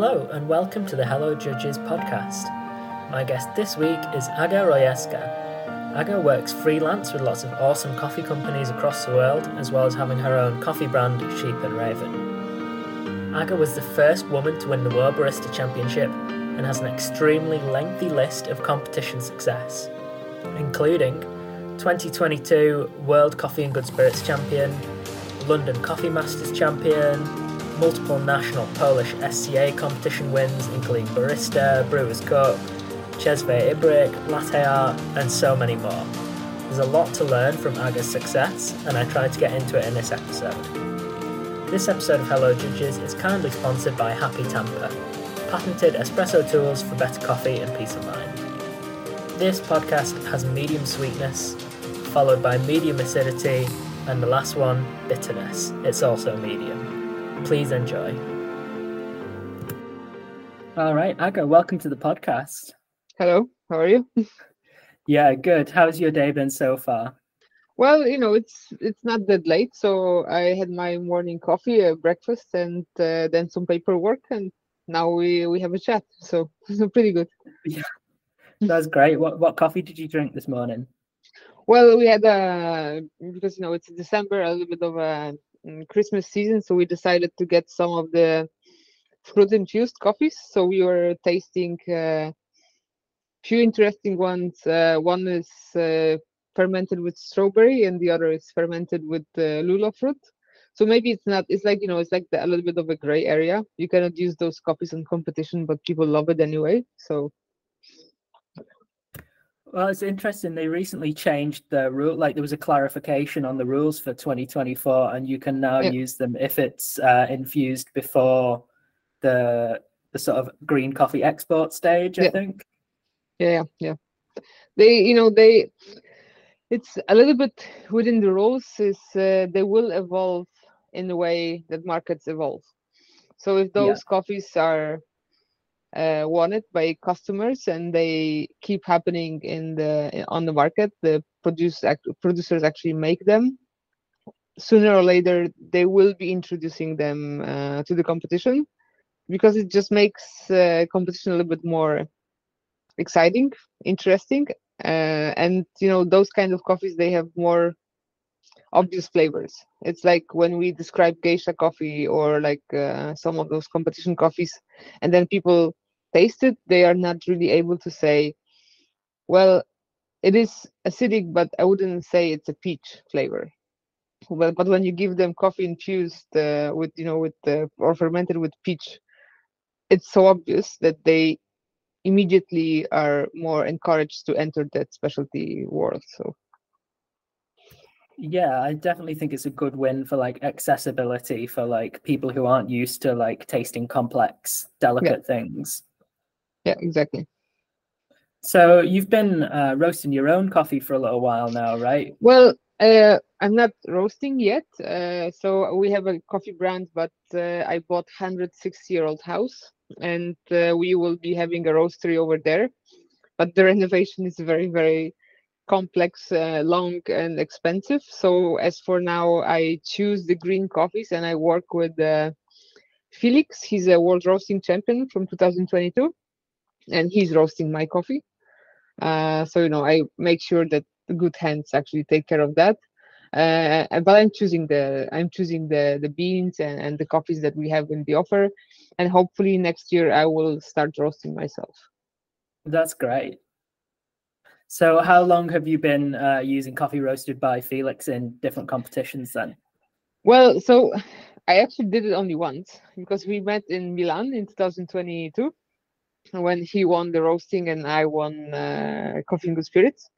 Hello, and welcome to the Hello Judges podcast. My guest this week is Aga Rojewska. Aga works freelance with lots of awesome coffee companies across the world, as well as having her own coffee brand, Sheep and Raven. Aga was the first woman to win the World Barista Championship and has an extremely lengthy list of competition success, including 2022 World Coffee and Good Spirits Champion, London Coffee Masters Champion, multiple national Polish SCA competition wins, including Barista, Brewers Cup, Cezve Ibrik, Latte Art, and so many more. There's a lot to learn from Aga's success, and I tried to get into it in this episode. This episode of Hello Judges is kindly sponsored by Happy Tamper, patented espresso tools for better coffee and peace of mind. This podcast has medium sweetness, followed by medium acidity, and the last one, bitterness. It's also medium. Please enjoy. All right, Aga, welcome to the podcast. Hello, how are you? Yeah, good. How's your day been so far? Well, you know, it's it's not that late, so I had my morning coffee, uh, breakfast, and uh, then some paperwork, and now we we have a chat. So, so pretty good. Yeah, that's great. What what coffee did you drink this morning? Well, we had a because you know it's December, a little bit of a Christmas season, so we decided to get some of the fruit infused coffees. So we were tasting uh, few interesting ones. Uh, one is uh, fermented with strawberry, and the other is fermented with lulo fruit. So maybe it's not. It's like you know, it's like the, a little bit of a gray area. You cannot use those coffees in competition, but people love it anyway. So Well, it's interesting. They recently changed the rule. Like there was a clarification on the rules for 2024, and you can now Yeah. use them if it's uh, infused before the the sort of green coffee export stage. I Yeah. think. yeah, yeah, yeah. They, you know, they. It's a little bit within the rules. Is uh, they will evolve in the way that markets evolve. So if those coffees are uh, wanted by customers and they keep happening in the on the market, the produce act, producers actually make them. Sooner or later, they will be introducing them uh, to the competition because it just makes uh, competition a little bit more exciting, interesting, uh, and you know those kind of coffees they have more obvious flavors. It's like when we describe geisha coffee or like uh, some of those competition coffees, and then people taste it, they are not really able to say, well, it is acidic, but I wouldn't say it's a peach flavor. Well, but when you give them coffee infused uh, with, you know, with the or fermented with peach, it's so obvious that they immediately are more encouraged to enter that specialty world. So Yeah, I definitely think it's a good win for like accessibility for like people who aren't used to like tasting complex, delicate things. yeah, exactly. So you've been uh, roasting your own coffee for a little while now, right? Well, uh, I'm not roasting yet. Uh, so we have a coffee brand, but uh, I bought 106 year old house, and uh, we will be having a roastery over there. But the renovation is very, very complex, uh, long, and expensive. So as for now, I choose the green coffees, and I work with uh, Felix. He's a world roasting champion from 2022, and he's roasting my coffee. Uh, so you know, I make sure that good hands actually take care of that. Uh, but I'm choosing the I'm choosing the the beans and, and the coffees that we have in the offer, and hopefully next year I will start roasting myself. That's great. So how long have you been uh, using coffee roasted by Felix in different competitions then? Well, so I actually did it only once because we met in Milan in 2022 when he won the roasting and I won uh, Coffee and Good Spirits.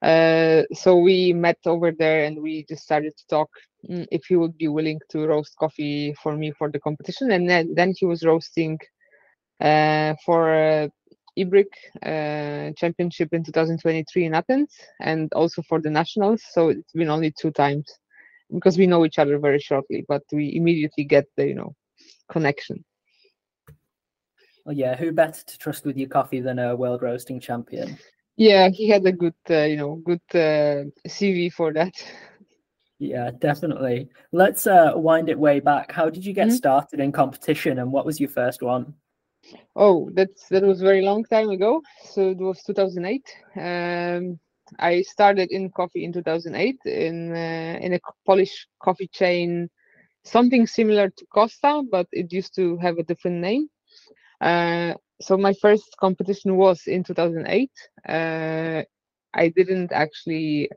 Uh, so we met over there and we just started to talk mm, if he would be willing to roast coffee for me for the competition. And then, then he was roasting uh, for uh, uh, championship in 2023 in Athens and also for the nationals. So it's been only two times because we know each other very shortly, but we immediately get the you know connection. Well, yeah, who better to trust with your coffee than a world roasting champion? Yeah, he had a good uh, you know good uh, CV for that. Yeah, definitely. Let's uh, wind it way back. How did you get Mhm. started in competition and what was your first one? Oh, that's that was very long time ago. So it was 2008. Um, I started in coffee in 2008 in uh, in a Polish coffee chain, something similar to Costa, but it used to have a different name. Uh, so my first competition was in 2008. Uh, I didn't actually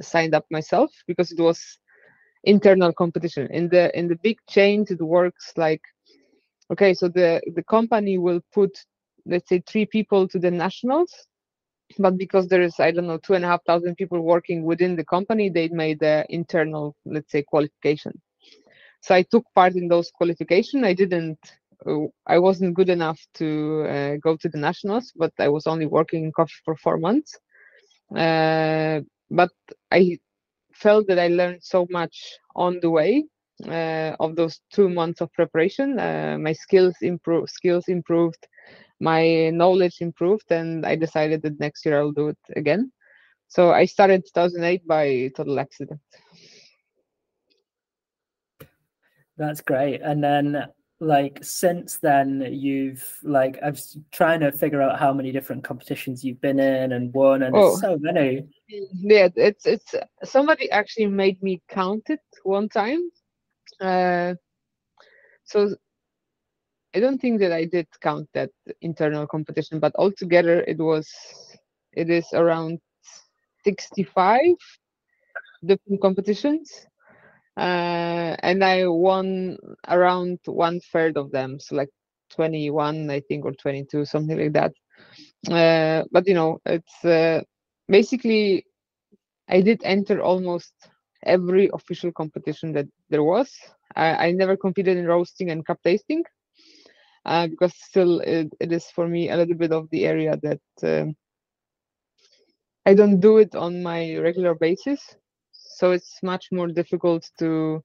sign up myself because it was internal competition. In the in the big chains, it works like okay, so the the company will put let's say three people to the nationals, but because there is I don't know two and a half thousand people working within the company, they made the internal let's say qualification. So I took part in those qualification. I didn't. Uh, I wasn't good enough to uh, go to the nationals, but I was only working in coffee for four months. Uh, but I felt that I learned so much on the way of those two months of preparation. Uh, my skills improved, skills improved, my knowledge improved, and I decided that next year I'll do it again. So I started 2008 by total accident. That's great. And then like since then you've like i was trying to figure out how many different competitions you've been in and won and oh, so many yeah it's it's somebody actually made me count it one time uh so i don't think that i did count that internal competition but altogether it was it is around 65 different competitions uh, and I won around one third of them, so like 21, I think, or 22, something like that. Uh, but you know, it's uh, basically I did enter almost every official competition that there was. I, I never competed in roasting and cup tasting uh, because still it, it is for me a little bit of the area that um, I don't do it on my regular basis. So it's much more difficult to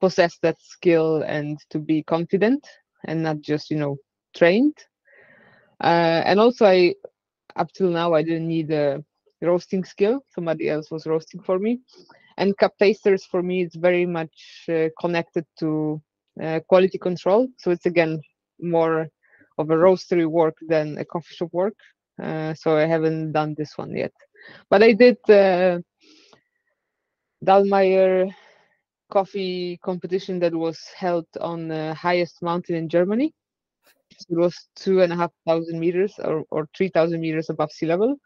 possess that skill and to be confident and not just you know trained. Uh, and also i up till now i didn't need a roasting skill. Somebody else was roasting for me and cup tasters for me is very much uh, connected to uh, quality control so it's again more of a roastery work than a coffee shop work uh, so i haven't done this one yet but i did uh, Dallmayr coffee competition that was held on the highest mountain in Germany. It was two and a half thousand meters or, or 3,000 meters above sea level.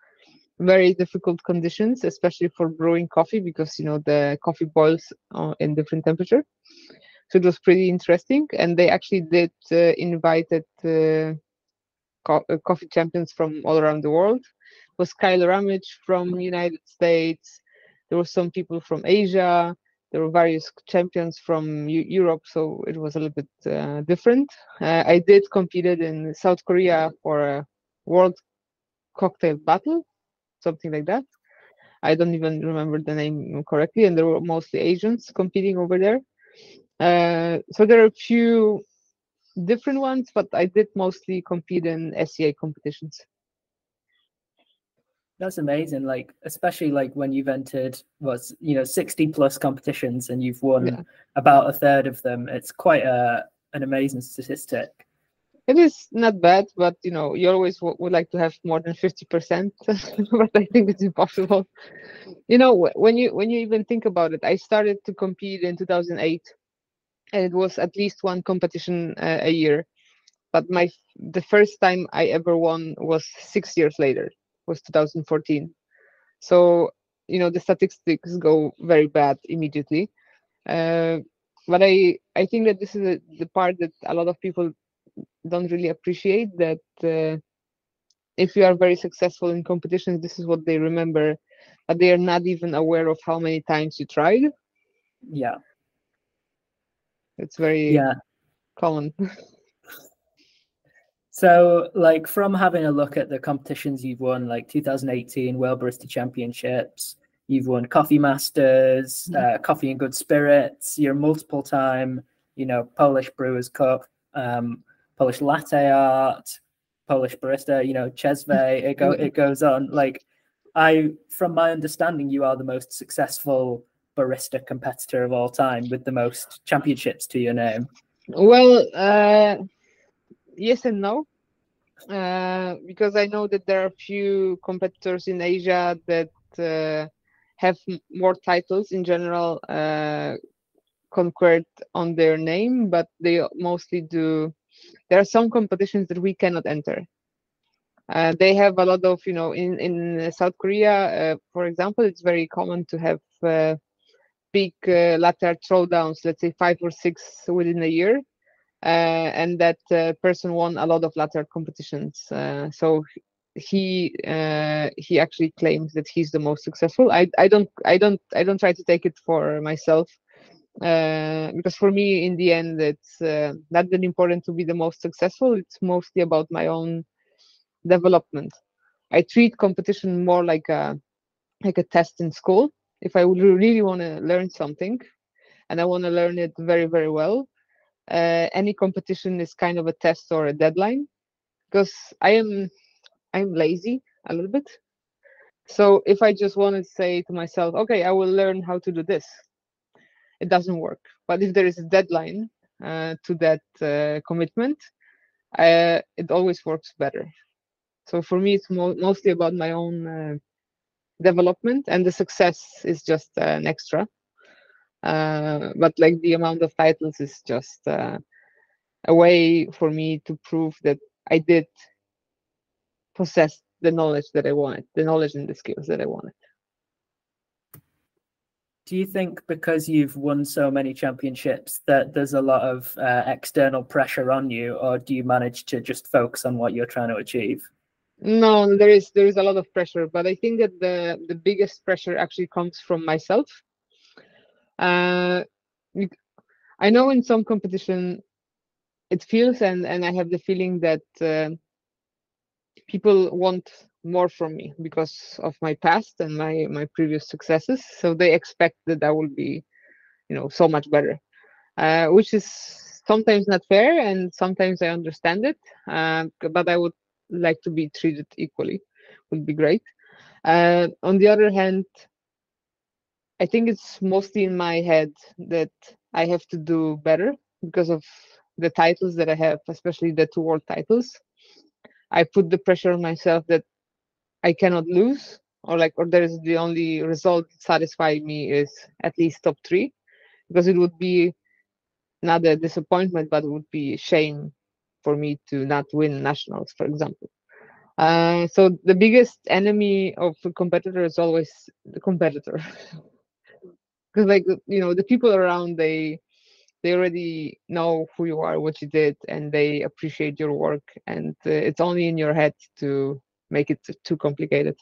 Very difficult conditions, especially for brewing coffee because, you know, the coffee boils uh, in different temperature. So it was pretty interesting. And they actually did uh, invited uh, co- uh, coffee champions from all around the world. It was Kyle Ramage from United States, there were some people from Asia. There were various champions from U- Europe, so it was a little bit uh, different. I did competed in South Korea for a world cocktail battle, something like that. I don't even remember the name correctly, and there were mostly Asians competing over there. Uh, so there are a few different ones, but I did mostly compete in SCA competitions. That's amazing. Like, especially like when you've entered was you know sixty plus competitions and you've won yeah. about a third of them. It's quite a an amazing statistic. It is not bad, but you know you always w- would like to have more than fifty percent, but I think it's impossible. You know when you when you even think about it, I started to compete in two thousand eight, and it was at least one competition uh, a year. But my the first time I ever won was six years later was 2014. So you know the statistics go very bad immediately. Uh, but I I think that this is a, the part that a lot of people don't really appreciate that uh, if you are very successful in competitions, this is what they remember, but they are not even aware of how many times you tried. Yeah, it's very yeah common. So, like from having a look at the competitions you've won, like 2018 World Barista Championships, you've won Coffee Masters, mm-hmm. uh, Coffee and Good Spirits. You're multiple time, you know, Polish Brewers Cup, um, Polish Latte Art, Polish Barista. You know, Cezve, It go it goes on. Like I, from my understanding, you are the most successful barista competitor of all time with the most championships to your name. Well. Uh yes and no. uh, because I know that there are a few competitors in Asia that uh, have more titles in general uh, conquered on their name, but they mostly do. There are some competitions that we cannot enter. Uh, they have a lot of, you know, in in South Korea, uh, for example, it's very common to have uh, big uh, latte throwdowns, let's say five or six within a year, uh, and that uh, person won a lot of latte art competitions. so he he actually claims that he's the most successful. I I don't I don't I don't try to take it for myself uh, because for me in the end it's uh, not that important to be the most successful. It's mostly about my own development. I treat competition more like a like a test in school. If i really want to learn something and i want to learn it very very well uh, any competition is kind of a test or a deadline because i am i'm lazy a little bit. So if i just want to say to myself okay i will learn how to do this it doesn't work. But if there is a deadline uh, to that uh, commitment, uh, it always works better. So for me, it's mo- mostly about my own uh, development, and the success is just an extra. Uh, but like the amount of titles is just uh, a way for me to prove that I did possess the knowledge that I wanted, the knowledge and the skills that I wanted do you think because you've won so many championships that there's a lot of uh, external pressure on you or do you manage to just focus on what you're trying to achieve? No there is there is a lot of pressure but i think that the the biggest pressure actually comes from myself. Uh, i know in some competition it feels and and i have the feeling that uh, people want more from me because of my past and my my previous successes. So they expect that i will be you know so much better uh, which is sometimes not fair and sometimes i understand it uh, but i would like to be treated equally would be great. Uh, on the other hand i think it's mostly in my head that i have to do better because of the titles that i have especially the two world titles. I put the pressure on myself that I cannot lose, or like, or there is the only result satisfying me is at least top three, because it would be not a disappointment, but it would be a shame for me to not win nationals, for example. Uh, so the biggest enemy of a competitor is always the competitor, because like you know the people around they they already know who you are, what you did, and they appreciate your work, and uh, it's only in your head to make it too complicated.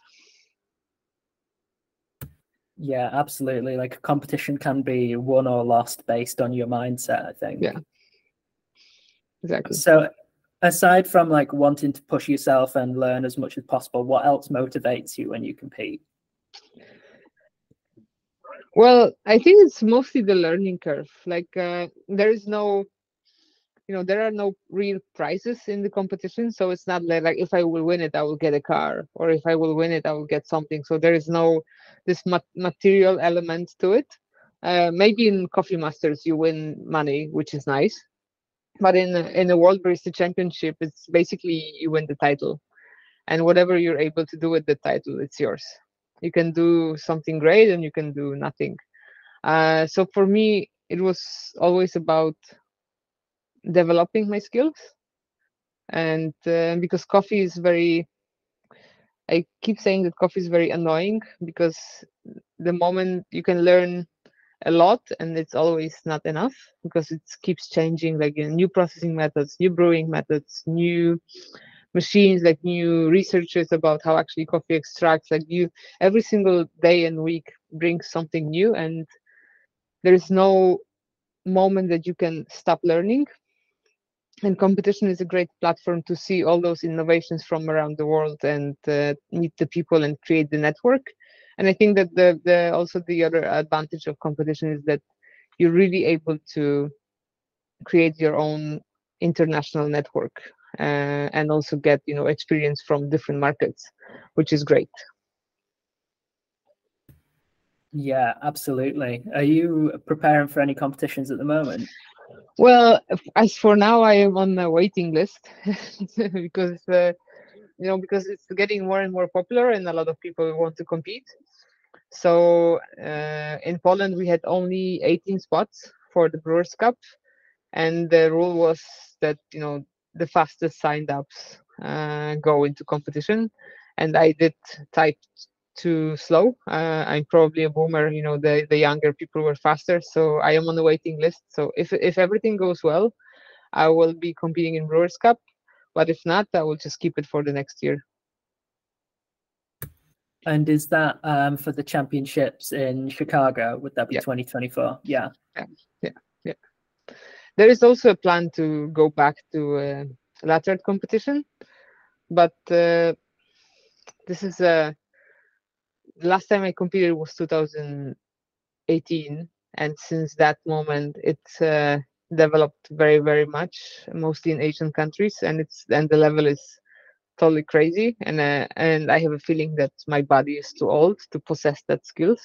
Yeah absolutely. Like a competition can be won or lost based on your mindset i think. Yeah. Exactly. So aside from like wanting to push yourself and learn as much as possible what else motivates you when you compete? Well i think it's mostly the learning curve. Like uh, there is no you know there are no real prizes in the competition so it's not like, like if i will win it i will get a car or if i will win it i will get something. So there is no this material element to it. Uh, maybe in coffee masters you win money which is nice but in in the world barista championship it's basically you win the title and whatever you're able to do with the title it's yours. You can do something great and you can do nothing. Uh, so for me it was always about developing my skills. And uh, because coffee is very i keep saying that coffee is very annoying because the moment you can learn a lot and it's always not enough because it keeps changing like new processing methods new brewing methods new machines like new researches about how actually coffee extracts. Like you every single day and week brings something new and there is no moment that you can stop learning and competition is a great platform to see all those innovations from around the world and uh, meet the people and create the network. And i think that the, the also the other advantage of competition is that you're really able to create your own international network uh, and also get you know experience from different markets which is great. Yeah absolutely. Are you preparing for any competitions at the moment Well, as for now, I am on the waiting list because uh, you know because it's getting more and more popular, and a lot of people want to compete. So uh, in Poland, we had only 18 spots for the Brewers Cup, and the rule was that you know the fastest signed ups uh, go into competition, and I did type too slow. Uh, I'm probably a boomer. You know, the the younger people were faster, so I am on the waiting list. So if if everything goes well, I will be competing in Brewers Cup. But if not, I will just keep it for the next year. And is that um, for the championships in Chicago? Would that be Yeah. 2024? Yeah. Yeah, yeah. There is also a plan to go back to uh, latte art competition, but uh, this is uh, the last time I competed was 2018, and since that moment it's uh, developed very very much, mostly in Asian countries, and it's and the level is totally crazy, and uh, and I have a feeling that my body is too old to possess that skills.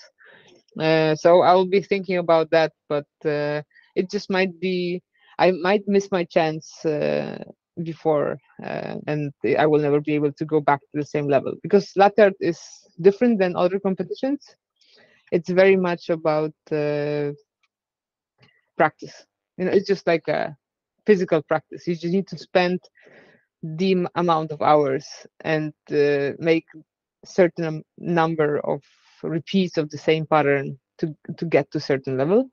Uh, so I will be thinking about that, but uh, it just might be I might miss my chance uh, before, uh, and I will never be able to go back to the same level because latte is different than other competitions. It's very much about uh, practice. You know, it's just like a physical practice. You just need to spend the amount of hours and uh, make certain um, number of repeats of the same pattern to to get to certain level.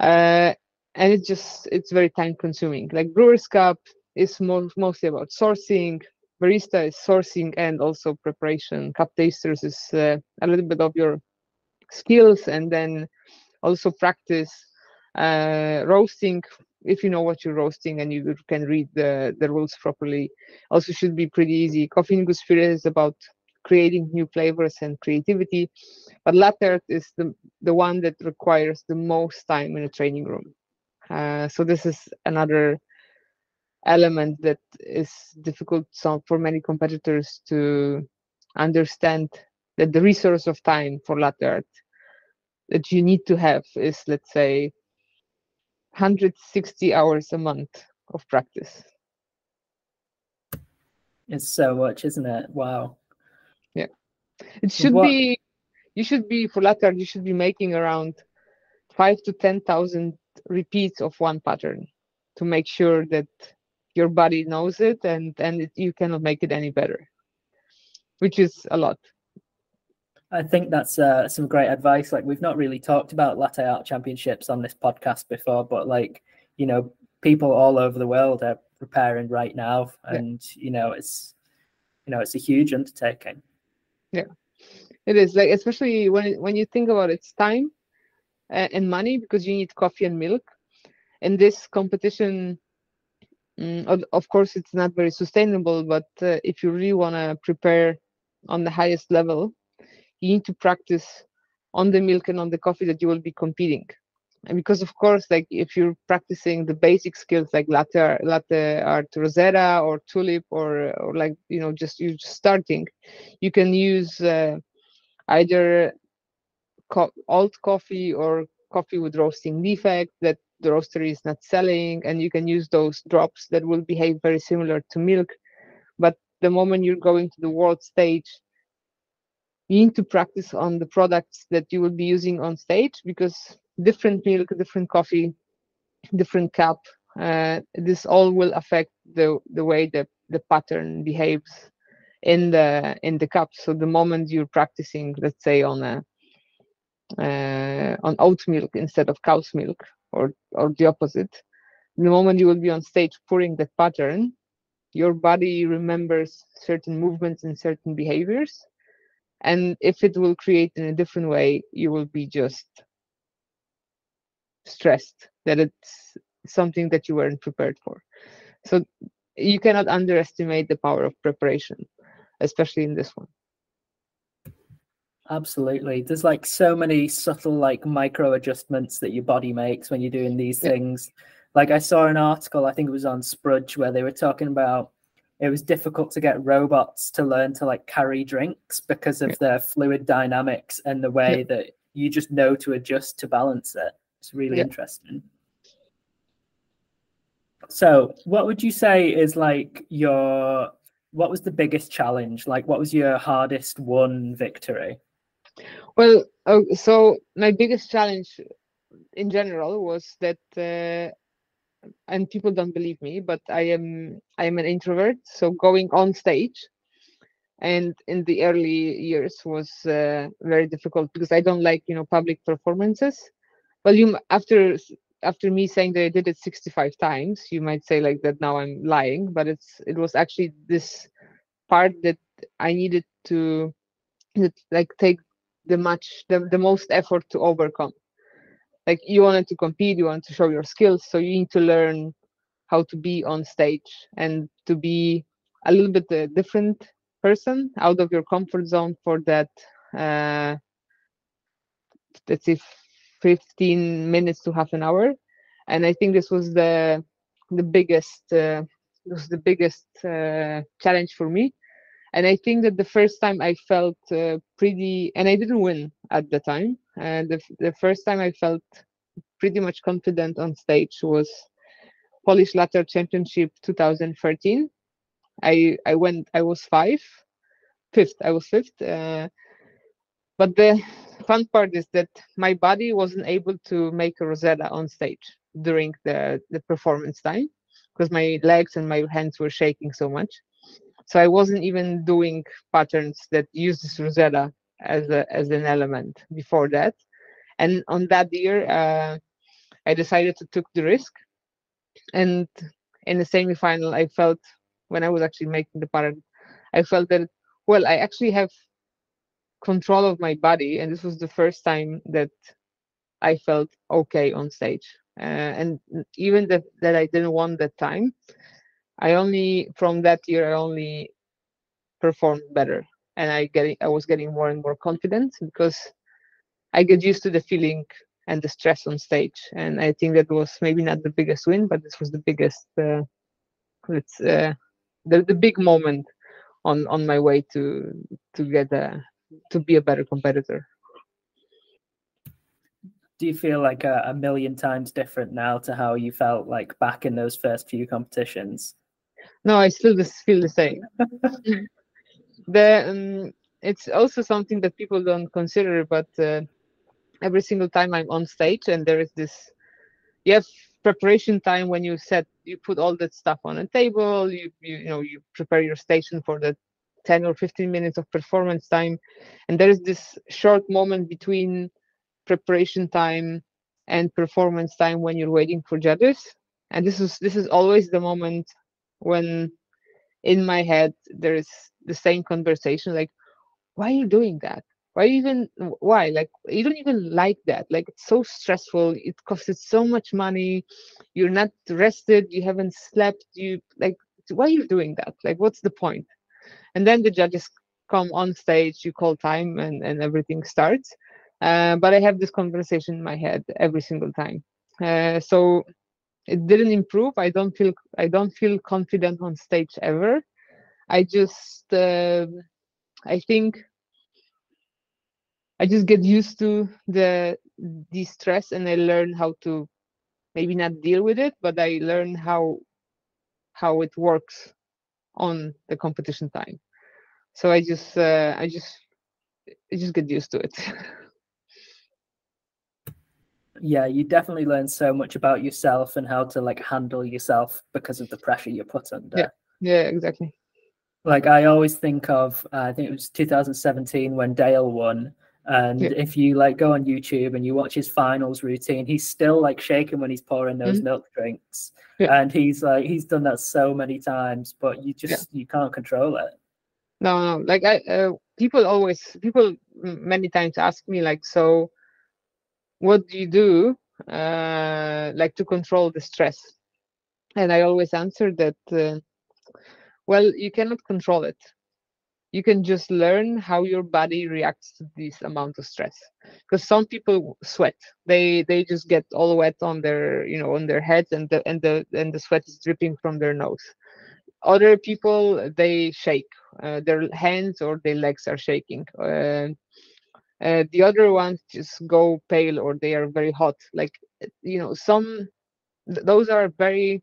Uh, and it just it's very time consuming. Like Brewers Cup is mo- mostly about sourcing. Barista is sourcing and also preparation. Cup tasters is uh, a little bit of your skills and then also practice uh, roasting if you know what you're roasting and you can read the, the rules properly also should be pretty easy coffee good spirit is about creating new flavors and creativity but latte art is the, the one that requires the most time in a training room uh, so this is another element that is difficult so for many competitors to understand that the resource of time for latte art that you need to have is let's say 160 hours a month of practice It's so much, isn't it? Wow. Yeah. It should What- be you should be for latte art you should be making around five to ten thousand repeats of one pattern to make sure that your body knows it and and it, you cannot make it any better which is a lot I think that's uh, some great advice. Like we've not really talked about latte art championships on this podcast before, but like you know, people all over the world are preparing right now, Yeah. and you know, it's you know, it's a huge undertaking. Yeah. It is like especially when when you think about its time uh, and money because you need coffee and milk. In this competition, mm, of, course, it's not very sustainable. But uh, if you really want to prepare on the highest level, you need to practice on the milk and on the coffee that you will be competing. And because of course, like if you're practicing the basic skills like latte, latte art rosetta or tulip or or like you know just you just starting, you can use uh, either co- alt coffee or coffee with roasting defect that the roastery is not selling and you can use those drops that will behave very similar to milk. But the moment you're going to the world stage you need to practice on the products that you will be using on stage because different milk different coffee different cup uh, this all will affect the the way that the pattern behaves in the in the cup. So the moment you're practicing let's say on a uh, on oat milk instead of cow's milk or or the opposite. The moment you will be on stage pouring that pattern your body remembers certain movements and certain behaviors. And if it will create in a different way you will be just stressed that it's something that you weren't prepared for. So you cannot underestimate the power of preparation especially in this one Absolutely. There's like so many subtle like micro adjustments that your body makes when you're doing these Yeah. things. Like I saw an article, I think it was on Sprudge, where they were talking about it was difficult to get robots to learn to like carry drinks because of Yeah. their fluid dynamics and the way that you just know to adjust to balance it. It's really Yeah. interesting. So, what would you say is like your what was the biggest challenge? Like, what was your hardest won victory? Well, uh, so my biggest challenge in general was that, uh, and people don't believe me, but I am I am an introvert. So going on stage, and in the early years was uh, very difficult because I don't like you know public performances. Well, you after after me saying that I did it 65 times, you might say like that now I'm lying, but it's it was actually this part that I needed to like take the much the, the most effort to overcome. Like you wanted to compete, you wanted to show your skills, so you need to learn how to be on stage and to be a little bit a different person out of your comfort zone for that uh, let's say 15 minutes to half an hour and i think this was the the biggest uh, was the biggest uh, challenge for me and i think that the first time i felt uh, pretty and i didn't win at the time and the, the first time i felt pretty much confident on stage was polish latte championship 2013 i i went i was five fifth i was fifth uh, but the fun part is that my body wasn't able to make a rosetta on stage during the the performance time because my legs and my hands were shaking so much so i wasn't even doing patterns that use this rosetta as a as an element before that. And on that year uh, i decided to take the risk. And in the semi-final i felt when i was actually making the pattern i felt that well i actually have control of my body and this was the first time that i felt okay on stage. Uh, and even that that i didn't want that time i only from that year i only performed better and i get i was getting more and more confident because i get used to the feeling and the stress on stage and i think that was maybe not the biggest win but this was the biggest uh, it's uh, the, the big moment on on my way to to get a to be a better competitor. Do you feel like a, a, million times different now to how you felt like back in those first few competitions no i still feel the same. The um, it's also something that people don't consider but uh, every single time i'm on stage and there is this you have preparation time when you set you put all that stuff on a table you you, you know you prepare your station for the 10 or 15 minutes of performance time and there is this short moment between preparation time and performance time when you're waiting for judges and this is this is always the moment when in my head there is the same conversation like why are you doing that? Why even why? Like you don't even like that. Like it's so stressful. It costs so much money. You're not rested. You haven't slept. You like why are you doing that? Like what's the point? And then the judges come on stage. You call time and and everything starts. Uh, but i have this conversation in my head every single time. Uh, so it didn't improve i don't feel i don't feel confident on stage ever i just uh, i think I just get used to the the stress and I learn how to maybe not deal with it, but I learn how how it works on the competition time. So I just uh, I just I just get used to it. yeah, you definitely learn so much about yourself and how to like handle yourself because of the pressure you're put under. Yeah, yeah, exactly. Like I always think of, uh, I think it was 2017 when Dale won, and yeah. if you like go on YouTube and you watch his finals routine, he's still like shaking when he's pouring those mm-hmm. milk drinks. Yeah. And he's like he's done that so many times, but you just yeah. you can't control it. No, no. Like I uh, people always people many times ask me like so what do you do uh like to control the stress? And I always answer that uh, well, you cannot control it. You can just learn how your body reacts to this amount of stress. Because some people sweat. They they just get all wet on their you know on their heads and the and the and the sweat is dripping from their nose. Other people they shake. Uh, their hands or their legs are shaking. Uh, uh, the other ones just go pale or they are very hot. Like you know some th- those are very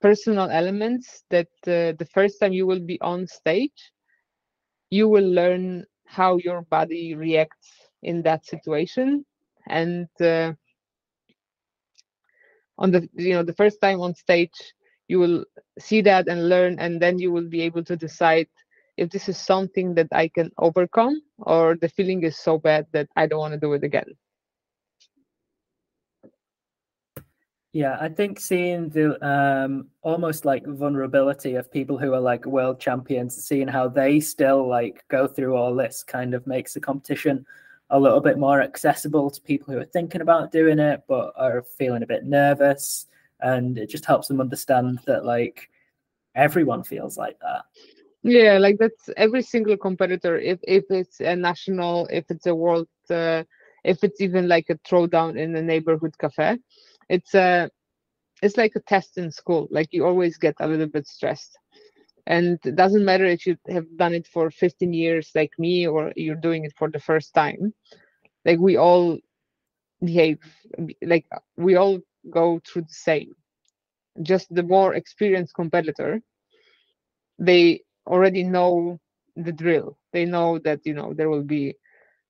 personal elements that uh, the first time you will be on stage you will learn how your body reacts in that situation. And uh, on the you know the first time on stage you will see that and learn and then you will be able to decide if this is something that i can overcome or the feeling is so bad that i don't want to do it again Yeah, I think seeing the um almost like vulnerability of people who are like world champions, seeing how they still like go through all this kind of makes the competition a little bit more accessible to people who are thinking about doing it but are feeling a bit nervous and it just helps them understand that like everyone feels like that. Yeah, like that's every single competitor if if it's a national, if it's a world uh, if it's even like a throwdown in a neighborhood cafe it's a it's like a test in school like you always get a little bit stressed. And it doesn't matter if you have done it for 15 years like me or you're doing it for the first time. Like we all behave like we all go through the same. Just the more experienced competitor they already know the drill. They know that you know there will be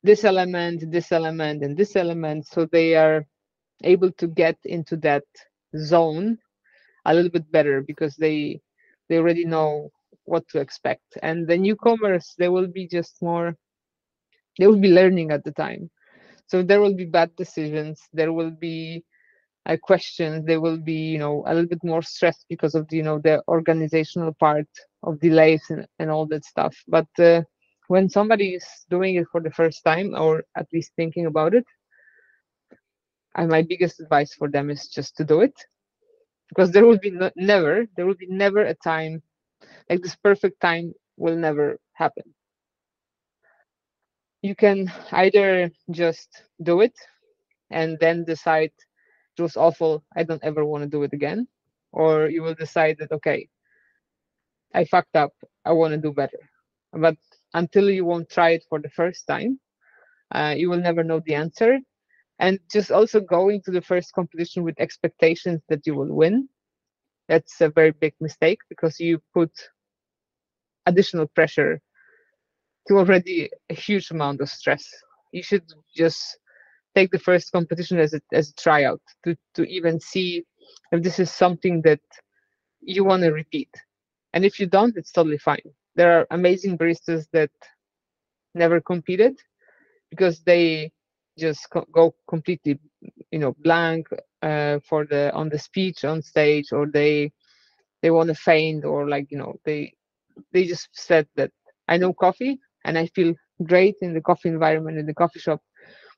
this element this element and this element. So they are able to get into that zone a little bit better because they they already know what to expect. And the newcomers they will be just more they will be learning at the time. So there will be bad decisions. There will be uh, questions. There will be you know a little bit more stress because of you know the organizational part of delays and, and all that stuff. But uh, when somebody is doing it for the first time or at least thinking about it and my biggest advice for them is just to do it. Because there will be no, never there will be never a time like this perfect time will never happen. You can either just do it and then decide it was awful i don't ever want to do it again. Or you will decide that okay i fucked up. I want to do better. But until you won't try it for the first time uh, you will never know the answer. And just also going to the first competition with expectations that you will win that's a very big mistake because you put additional pressure to already a huge amount of stress. You should just take the first competition as a, as a tryout to, to even see if this is something that you want to repeat and if you don't it's totally fine. There are amazing baristas that never competed because they just co- go completely you know blank uh, for the on the speech on stage or they they want to faint or like you know they they just said that i know coffee and i feel great in the coffee environment in the coffee shop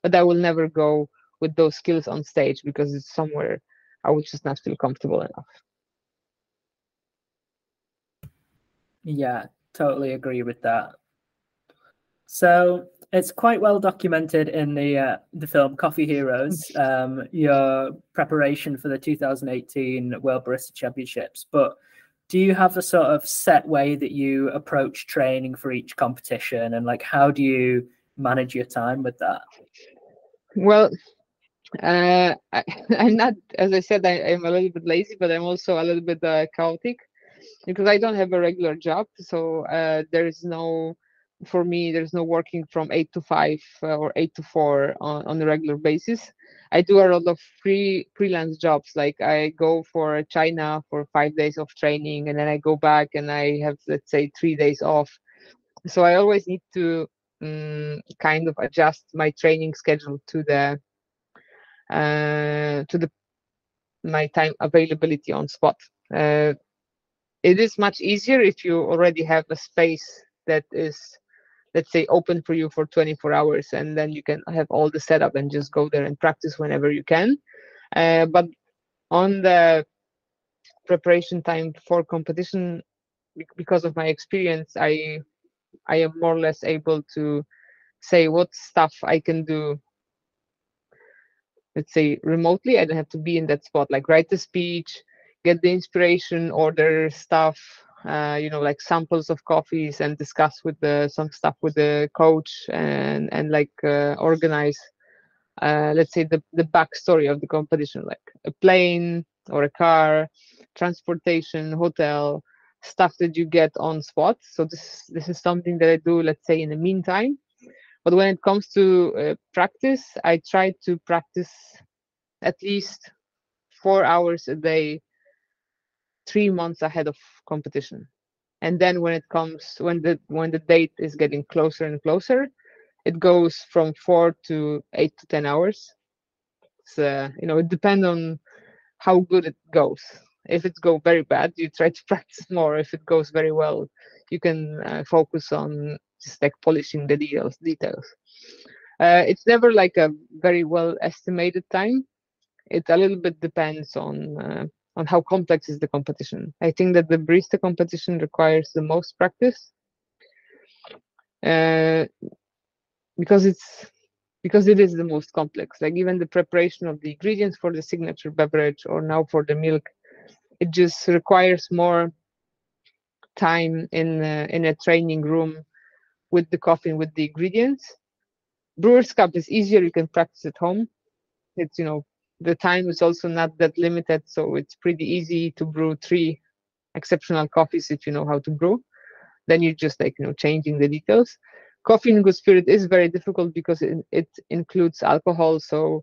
but i will never go with those skills on stage because it's somewhere i would just not feel comfortable enough yeah totally agree with that so it's quite well documented in the uh, the film Coffee Heroes, um, your preparation for the 2018 World Barista Championships. But do you have a sort of set way that you approach training for each competition, and like how do you manage your time with that? Well, uh, I, am not, as I said, I, am a little bit lazy, but I'm also a little bit uh, chaotic because I don't have a regular job, so uh, there is no for me there's no working from 8 to 5 uh, or 8 to 4 on, on a regular basis. I do a lot of free freelance jobs like i go for china for five days of training and then i go back and i have let's say three days off. So i always need to um, kind of adjust my training schedule to the uh, to the my time availability on spot. Uh, it is much easier if you already have a space that is let's say open for you for 24 hours and then you can have all the setup and just go there and practice whenever you can. Uh, but on the preparation time for competition because of my experience i i am more or less able to say what stuff i can do let's say remotely. I don't have to be in that spot like write the speech get the inspiration order stuff uh, you know, like samples of coffees and discuss with the some stuff with the coach and and like uh, organize, uh, let's say the the backstory of the competition, like a plane or a car, transportation, hotel, stuff that you get on spot. So this this is something that I do, let's say, in the meantime. But when it comes to uh, practice, I try to practice at least four hours a day, three months ahead of competition. And then when it comes when the when the date is getting closer and closer, it goes from four to eight to ten hours. So uh, you know it depends on how good it goes. If it go very bad, you try to practice more. If it goes very well, you can uh, focus on just like polishing the details. Details. Uh, it's never like a very well estimated time. It a little bit depends on uh, on how complex is the competition. I think that the barista competition requires the most practice uh, because it's because it is the most complex. Like even the preparation of the ingredients for the signature beverage or now for the milk, it just requires more time in uh, in a training room with the coffee with the ingredients. Brewers Cup is easier; you can practice at home. It's you know the time is also not that limited, so it's pretty easy to brew three exceptional coffees if you know how to brew. Then you're just like you know changing the details coffee in good spirit is very difficult because it, it includes alcohol so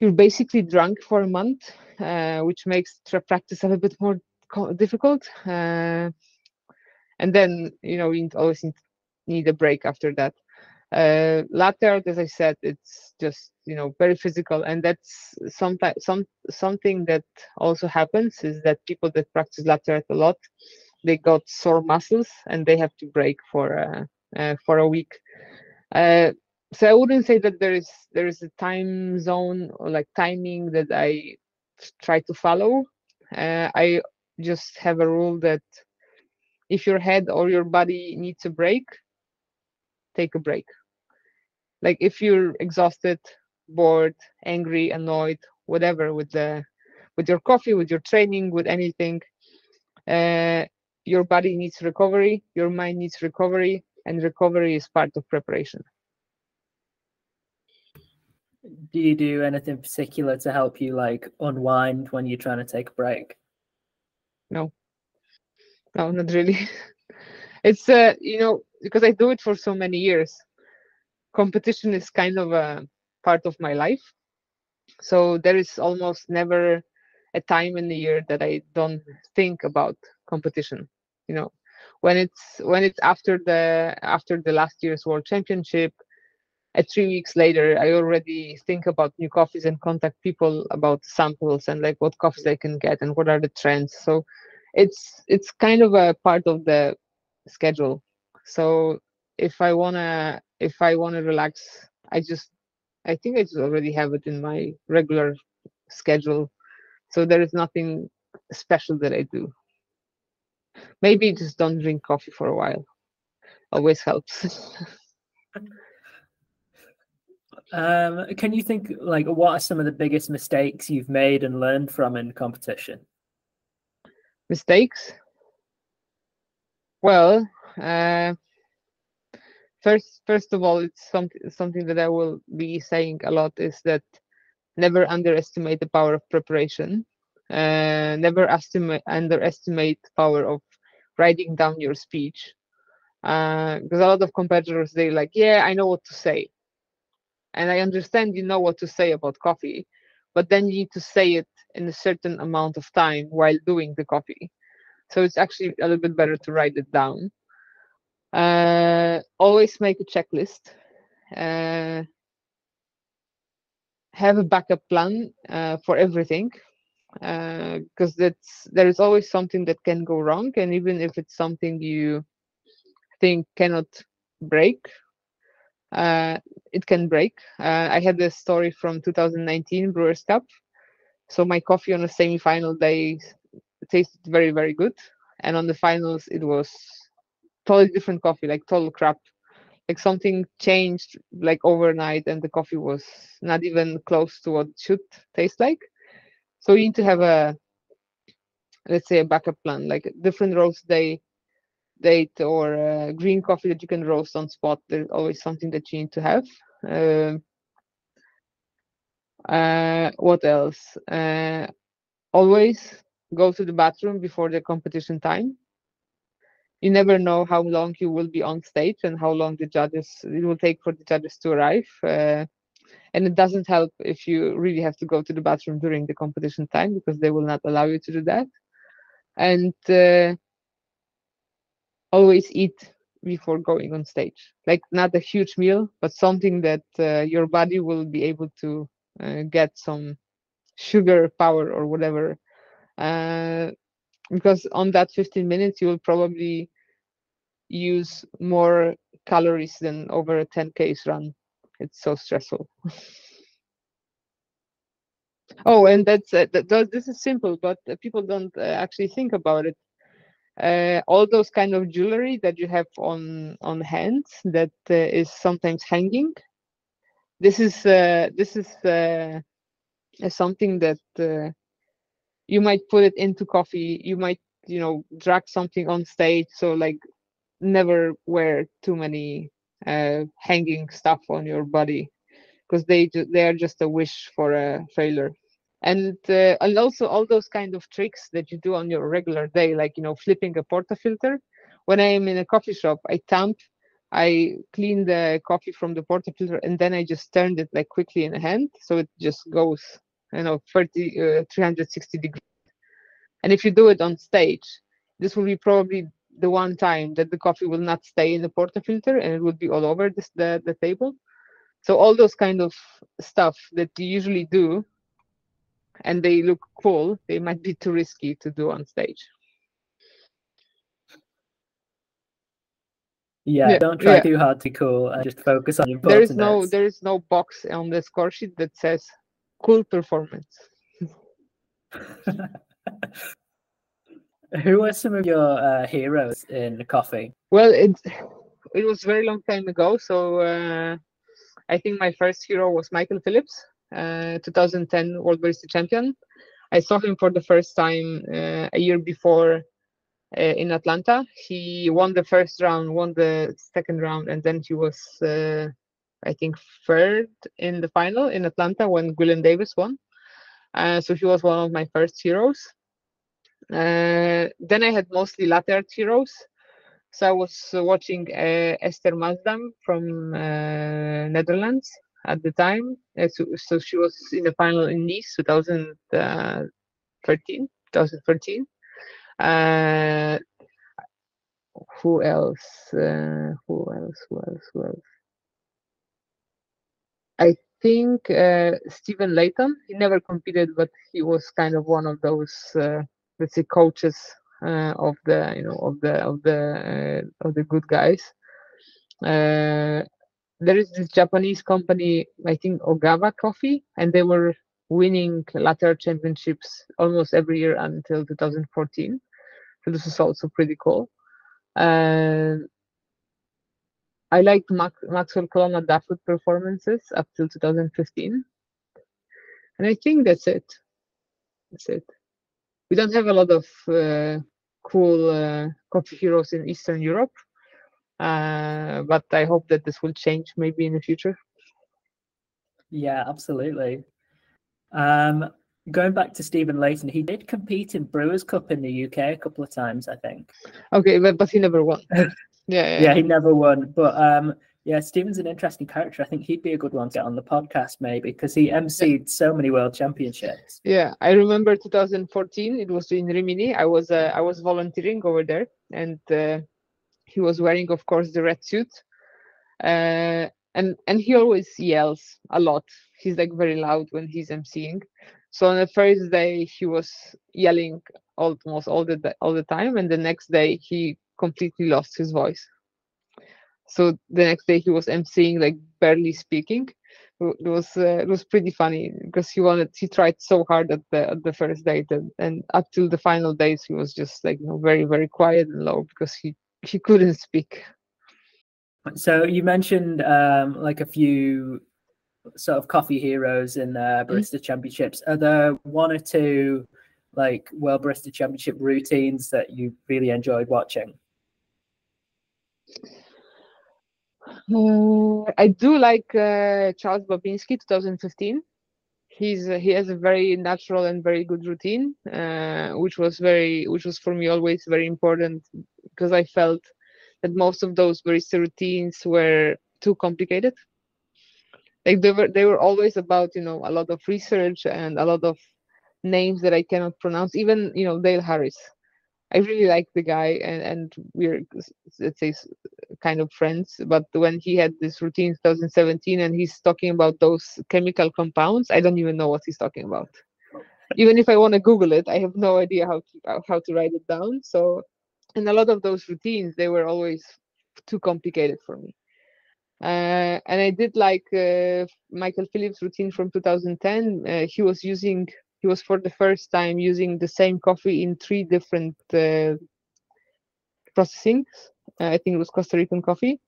you're basically drunk for a month uh, which makes practice a little bit more difficult uh, and then you know you always need a break after that uh, latte art as i said it's just you know very physical and that's sometimes some something that also happens is that people that practice latte art a lot they got sore muscles and they have to break for uh, uh, for a week. Uh, so I wouldn't say that there is there is a time zone or like timing that I try to follow. Uh, I just have a rule that if your head or your body needs a break, take a break. Like if you're exhausted, bored, angry, annoyed, whatever with the with your coffee, with your training, with anything, uh, your body needs recovery, your mind needs recovery, and recovery is part of preparation. Do you do anything particular to help you like unwind when you're trying to take a break? No, no, not really. it's uh, you know, because I do it for so many years. Competition is kind of a part of my life, so there is almost never a time in the year that I don't think about competition. You know, when it's when it's after the after the last year's world championship at three weeks later i already think about new coffees and contact people about samples and like what coffees i can get and what are the trends so it's it's kind of a part of the schedule so if i want to if i want to relax i just i think i just already have it in my regular schedule. So there is nothing special that i do. Maybe just don't drink coffee for a while. Always helps. Um, can you think like what are some of the biggest mistakes you've made and learned from in competition? Mistakes? Well uh, first first of all it's something something that i will be saying a lot is that never underestimate the power of preparation. Uh, never estimate underestimate the power of writing down your speech. Uh, because a lot of competitors they like yeah i know what to say. And i understand you know what to say about coffee but then you need to say it in a certain amount of time while doing the coffee. So it's actually a little bit better to write it down uh, always make a checklist. Uh, have a backup plan uh, for everything. Because uh, that's there is always something that can go wrong and even if it's something you think cannot break uh, it can break. Uh, i had this story from 2019 brewers cup. So my coffee on a semi-final day tasted very very good. And on the finals it was totally different coffee like total crap. Like something changed like overnight and the coffee was not even close to what it should taste like. So you need to have a let's say a backup plan like different roast day date or uh, green coffee that you can roast on spot. There's always something that you need to have. Um, uh, what else? Uh, always go to the bathroom before the competition time. You never know how long you will be on stage and how long the judges it will take for the judges to arrive. Uh, and it doesn't help if you really have to go to the bathroom during the competition time because they will not allow you to do that. And uh, always eat before going on stage. Like not a huge meal, but something that uh, your body will be able to uh, get some sugar power or whatever. Because on that 15 minutes, you will probably use more calories than over a 10 k's run. It's so stressful. oh, and that's uh, this is simple, but people don't uh, actually think about it uh, all those kind of jewelry that you have on on hands that uh, is sometimes hanging this is uh, this is uh, something that you might put it into coffee you might you know drag something on stage so like never wear too many uh, hanging stuff on your body because they they are just a wish for a failure. And uh, and also all those kind of tricks that you do on your regular day like you know flipping a portafilter when i am in a coffee shop i tamp i clean the coffee from the portafilter and then i just turn it like quickly in a hand so it just goes you know 30 uh, 360 degrees and if you do it on stage this will be probably the one time that the coffee will not stay in the portafilter and it will be all over this the, the table so all those kind of stuff that you usually do and they look cool, they might be too risky to do on stage. Yeah, yeah don't try yeah. too hard to cool and just focus on important There is no there is no box on the score sheet that says cool performance. Who are some of your uh, heroes in coffee? Well, it it was very long time ago, so uh, I think my first hero was Michael Phillips. Uh, 2010 World Barista Champion. I saw him for the first time uh, a year before uh, in Atlanta. He won the first round, won the second round, and then he was, I think, third in the final in Atlanta when Gwilym Davies won. so he was one of my first heroes. Uh, then I had mostly latte art heroes. So I was watching uh, Esther Maasdam from uh, Netherlands at the time. Uh, so, so, she was in the final in Nice 2013, 2013. Uh, who else? Uh, who else? Who else? Who else? I think uh, Stephen Leighton. He never competed, but he was kind of one of those, uh, let's say, coaches uh, of the, you know, of the of the of the good guys there is this Japanese company, I think Ogawa Coffee, and they were winning latte championships almost every year until 2014. So this is also pretty cool. I liked Max, Maxwell Colonna Dashwood performances up till 2015. And I think that's it. That's it. We don't have a lot of uh, cool uh, coffee heroes in Eastern Europe. Uh, but I hope that this will change maybe in the future. Yeah, absolutely. Um, going back to Stephen Leighton, he did compete in Brewers Cup in the UK a couple of times, I think. Okay, but, but he never won. yeah, yeah, yeah, he never won. But um, yeah, Stephen's an interesting character. I think he'd be a good one to get on the podcast maybe because he emceed yeah. so many world championships. Yeah, I remember 2014. It was in Rimini. I was uh, I was volunteering over there, and uh, he was wearing, of course, the red suit, uh, and and he always yells a lot. He's like very loud when he's emceeing. So on the first day he was yelling almost all the all the time, and the next day he completely lost his voice. So the next day he was emceeing like barely speaking. It was uh, it was pretty funny because he wanted he tried so hard at the at the first date and, and up till the final days he was just like you know very very quiet and low because he he couldn't speak. So you mentioned um, like a few sort of coffee heroes in uh, mm-hmm. barista mm-hmm. championships. Are there one or two like world barista championship routines that you really enjoyed watching? Uh, I do like uh, Charles Babinski 2015. he's uh, he has a very natural and very good routine, uh, which was very which was for me always very important because I felt that most of those barista routines were too complicated. Like they were they were always about you know a lot of research and a lot of names that I cannot pronounce. Even you know Dale Harris. I really like the guy, and and we're let's say kind of friends. But when he had this routine in 2017, and he's talking about those chemical compounds, I don't even know what he's talking about. Even if I want to Google it, I have no idea how to how to write it down. So, and a lot of those routines, they were always too complicated for me. Uh, and I did like uh, Michael Phillips' routine from 2010. Uh, he was using he was for the first time using the same coffee in three different uh, processings. Uh, I think it was Costa Rican coffee.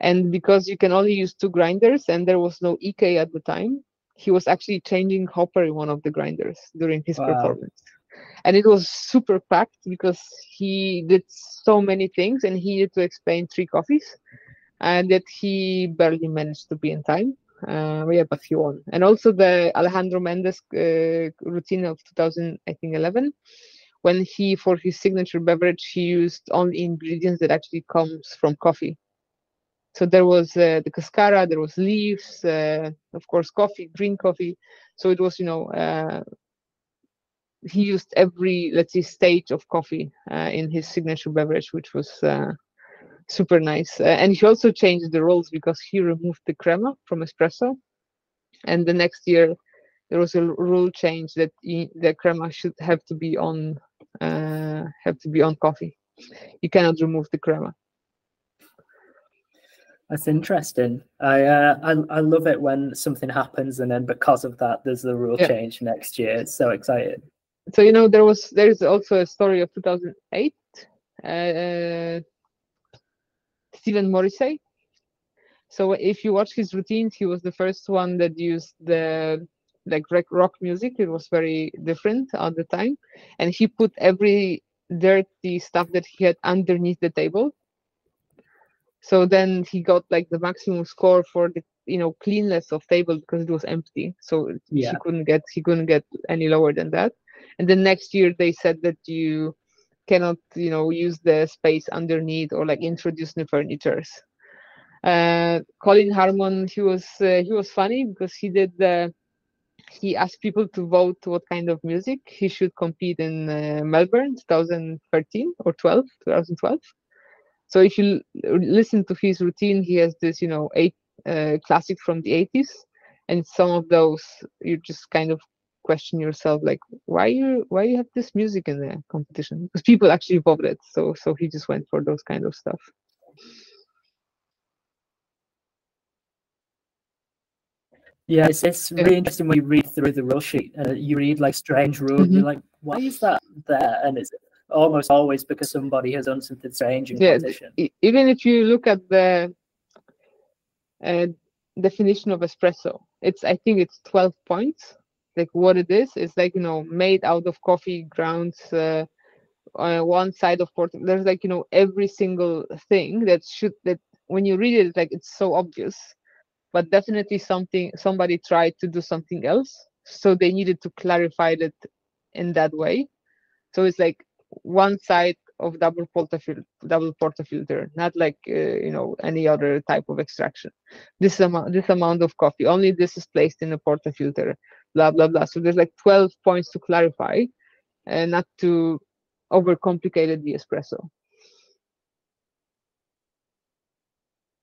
And because you can only use two grinders and there was no EK at the time, he was actually changing hopper in one of the grinders during his wow. performance. And it was super packed because he did so many things and he had to explain three coffees and that he barely managed to be in time. Uh, he won. And also the Alejandro Méndez uh, routine of 2000, I think 11, when he for his signature beverage he used only ingredients that actually comes from coffee. So there was uh, the cascara, there was leaves, uh, of course, coffee, green coffee. So it was, you know, uh, he used every, let's say, stage of coffee uh, in his signature beverage, which was super nice. Uh, and he also changed the rules because he removed the crema from espresso. And the next year, there was a rule change that he, the crema should have to be on uh, have to be on coffee. You cannot remove the crema. That's interesting. I, uh, I I love it when something happens and then because of that, there's the rule yeah. change next year. It's so exciting. So you know there was there's also a story of 2008. Uh, Stephen Morrissey. So if you watch his routines, he was the first one that used the like rock music. It was very different at the time, and he put every dirty stuff that he had underneath the table. So then he got like the maximum score for the you know cleanness of table because it was empty. So yeah. he couldn't get he couldn't get any lower than that. And then next year they said that you cannot you know use the space underneath or like introduce new furnitures. Uh, colin harmon he was uh, he was funny because he did the he asked people to vote what kind of music he should compete in uh, melbourne 2013 or 12 2012 so if you listen to his routine he has this you know eight uh, classic from the 80s and some of those you just kind of question yourself like why you why you have this music in the competition? Because people actually voted so so he just went for those kind of stuff. Yeah it's, it's really interesting when you read through the rule sheet uh, you read like strange rules mm-hmm. you're like why is that there? And it's almost always because somebody has done something strange in yeah, competition. even if you look at the uh, definition of espresso it's i think it's 12 points like what it is it's like you know made out of coffee grounds uh, on one side of port there's like you know every single thing that should that when you read it like it's so obvious. But definitely something somebody tried to do something else so they needed to clarify it in that way. So it's like one side of double portafilter double portafilter not like uh, you know any other type of extraction. This amount this amount of coffee only this is placed in a portafilter blah blah blah. So there's like 12 points to clarify and not to overcomplicate the espresso.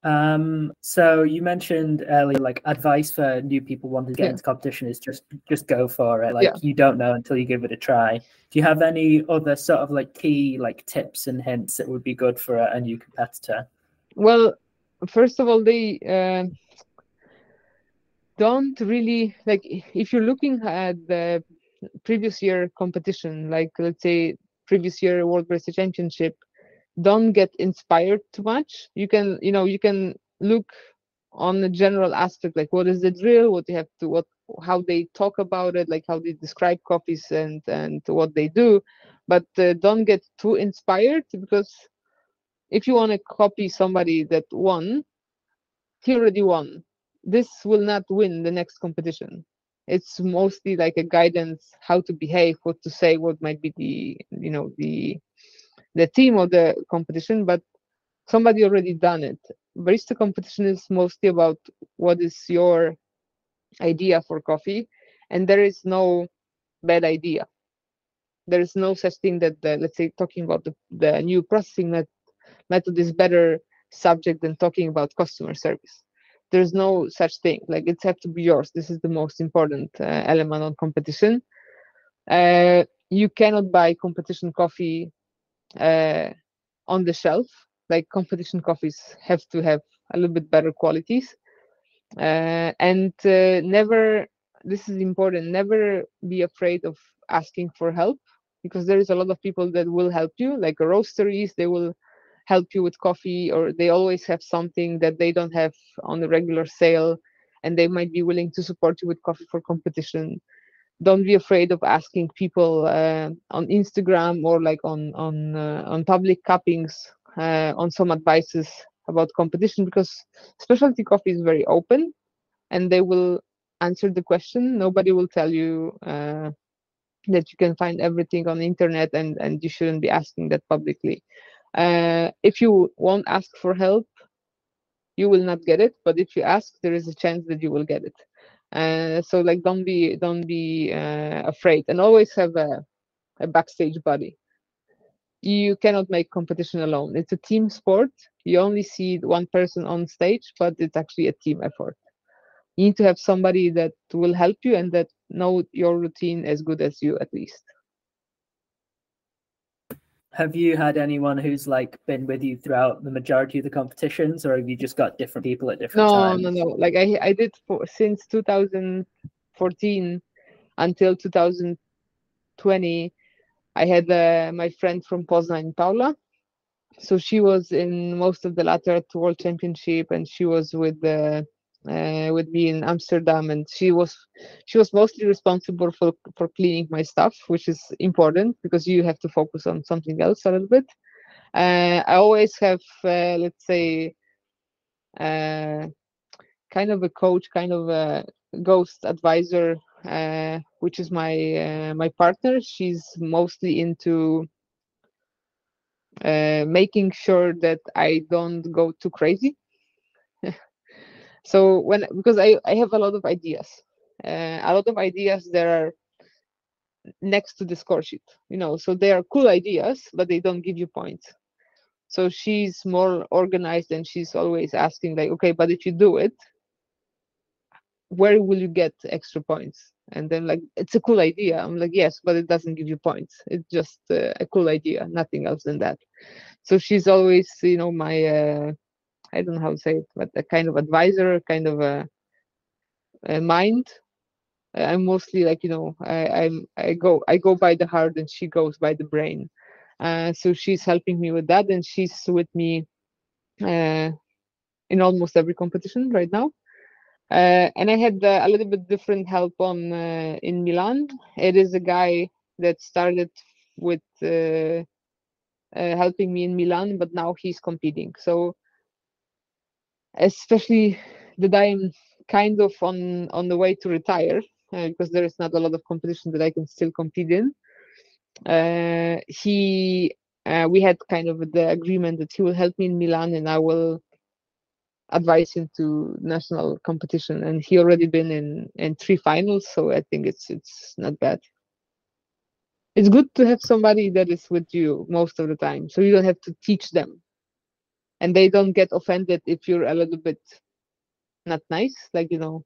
Um so you mentioned earlier like advice for new people wanting to get yeah. into competition is just just go for it. Like yeah. you don't know until you give it a try. Do you have any other sort of like key like tips and hints that would be good for a, a new competitor? Well first of all they uh, don't really like if you're looking at the previous year competition like let's say previous year world barista championship don't get inspired too much. You can you know you can look on the general aspect like what is the drill what they have to what how they talk about it like how they describe coffees and and what they do. But uh, don't get too inspired because if you want to copy somebody that won he already won this will not win the next competition. It's mostly like a guidance how to behave what to say what might be the you know the the theme of the competition but somebody already done it. Barista competition is mostly about what is your idea for coffee and there is no bad idea. There is no such thing that the, let's say talking about the, the new processing met, method is better subject than talking about customer service there's no such thing. Like it's have to be yours. This is the most important uh, element on competition. Uh, you cannot buy competition coffee uh, on the shelf. Like competition coffees have to have a little bit better qualities. Uh, and uh, never this is important never be afraid of asking for help because there is a lot of people that will help you. Like roasteries they will help you with coffee or they always have something that they don't have on the regular sale and they might be willing to support you with coffee for competition. Don't be afraid of asking people uh, on instagram or like on on uh, on public cuppings uh, on some advices about competition because specialty coffee is very open and they will answer the question. Nobody will tell you uh, that you can find everything on the internet and and you shouldn't be asking that publicly uh, if you won't ask for help you will not get it. But if you ask there is a chance that you will get it. Uh, so like don't be don't be uh, afraid. And always have a, a backstage buddy. You cannot make competition alone. It's a team sport. You only see one person on stage but it's actually a team effort. You need to have somebody that will help you and that know your routine as good as you at least have you had anyone who's like been with you throughout the majority of the competitions or have you just got different people at different no times no no no. like i i did for since 2014 until 2020 i had uh, my friend from poznan paula so she was in most of the latter world championship and she was with the uh, with me in Amsterdam, and she was she was mostly responsible for for cleaning my stuff, which is important because you have to focus on something else a little bit. Uh, I always have, uh, let's say, uh, kind of a coach, kind of a ghost advisor, uh, which is my uh, my partner. She's mostly into making sure that I don't go too crazy so when because i i have a lot of ideas uh, a lot of ideas that are next to the score sheet you know so they are cool ideas but they don't give you points. So she's more organized and she's always asking like okay but if you do it where will you get extra points? And then like it's a cool idea. I'm like yes but it doesn't give you points. It's just uh, a cool idea nothing else than that. So she's always you know my uh, I don't know how to say it, but a kind of advisor, kind of a, a mind. I'm mostly like you know I, I'm I go I go by the heart and she goes by the brain. Uh, so she's helping me with that and she's with me uh, in almost every competition right now. Uh, and I had uh, a little bit different help on uh, in Milan. It is a guy that started with uh, helping me in Milan, but now he's competing. So especially that I'm kind of on on the way to retire uh, because there is not a lot of competition that I can still compete in. Uh, he uh, we had kind of the agreement that he will help me in Milan and I will advise him to national competition and he already been in in three finals so I think it's it's not bad. It's good to have somebody that is with you most of the time so you don't have to teach them and they don't get offended if you're a little bit not nice like you know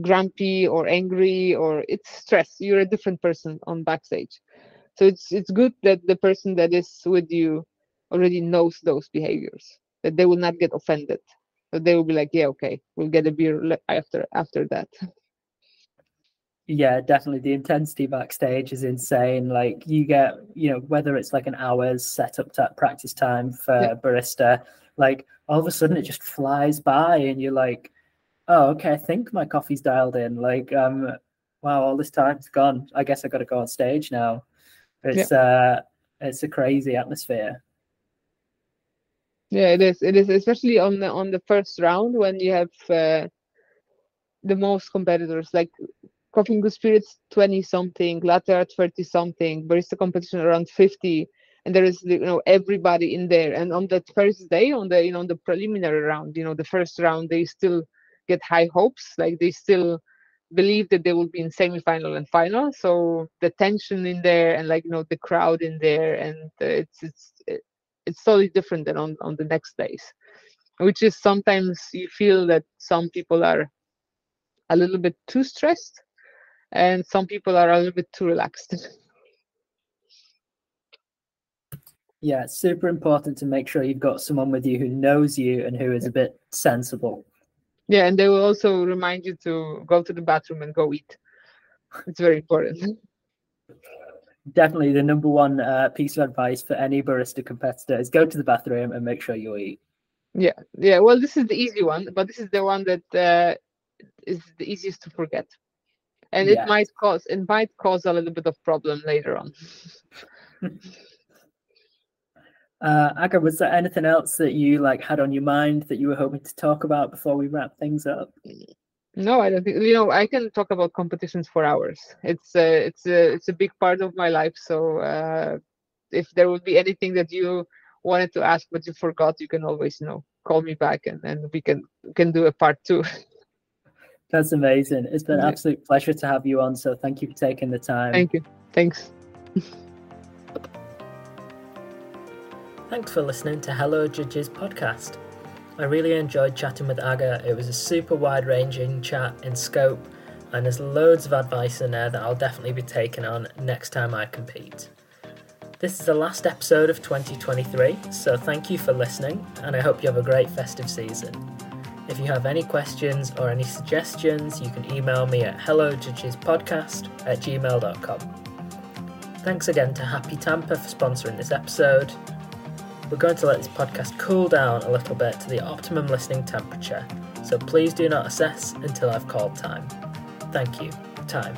grumpy or angry or it's stress. You're a different person on backstage. So it's it's good that the person that is with you already knows those behaviors that they will not get offended. That they will be like yeah okay we'll get a beer after after that. Yeah definitely. The intensity backstage is insane. Like you get you know whether it's like an hour's set up to practice time for yeah. barista like all of a sudden it just flies by and you're like oh okay i think my coffee's dialed in. Like um wow all this time's gone. I guess i gotta go on stage now. It's yeah. uh it's a crazy atmosphere. Yeah it is. It is especially on the on the first round when you have uh, the most competitors like coffee and good spirits 20 something latte art 30 something barista competition around 50 and there is you know everybody in there. And on that first day on the you know on the preliminary round you know the first round they still get high hopes. Like they still believe that they will be in semi-final and final. So the tension in there and like you know the crowd in there and it's it's it's totally different than on on the next days which is sometimes you feel that some people are a little bit too stressed and some people are a little bit too relaxed yeah it's super important to make sure you've got someone with you who knows you and who is a bit sensible. Yeah and they will also remind you to go to the bathroom and go eat. It's very important. Definitely the number one uh, piece of advice for any barista competitor is go to the bathroom and make sure you eat. Yeah yeah well this is the easy one but this is the one that uh, is the easiest to forget. And yeah. it might cause it might cause a little bit of problem later on uh Aga, was there anything else that you like had on your mind that you were hoping to talk about before we wrap things up? No i don't think you know i can talk about competitions for hours. It's a it's a it's a big part of my life so uh if there would be anything that you wanted to ask but you forgot you can always you know call me back and then we can can do a part two. That's amazing. It's been an absolute pleasure to have you on so thank you for taking the time. Thank you. Thanks thanks for listening to hello judges podcast i really enjoyed chatting with aga it was a super wide ranging chat in scope and there's loads of advice in there that i'll definitely be taking on next time i compete this is the last episode of 2023, so thank you for listening, and I hope you have a great festive season. If you have any questions or any suggestions, you can email me at hellojudgespodcast at gmail.com. Thanks again to Happy Tampa for sponsoring this episode. We're going to let this podcast cool down a little bit to the optimum listening temperature, so please do not assess until I've called time. Thank you. Time.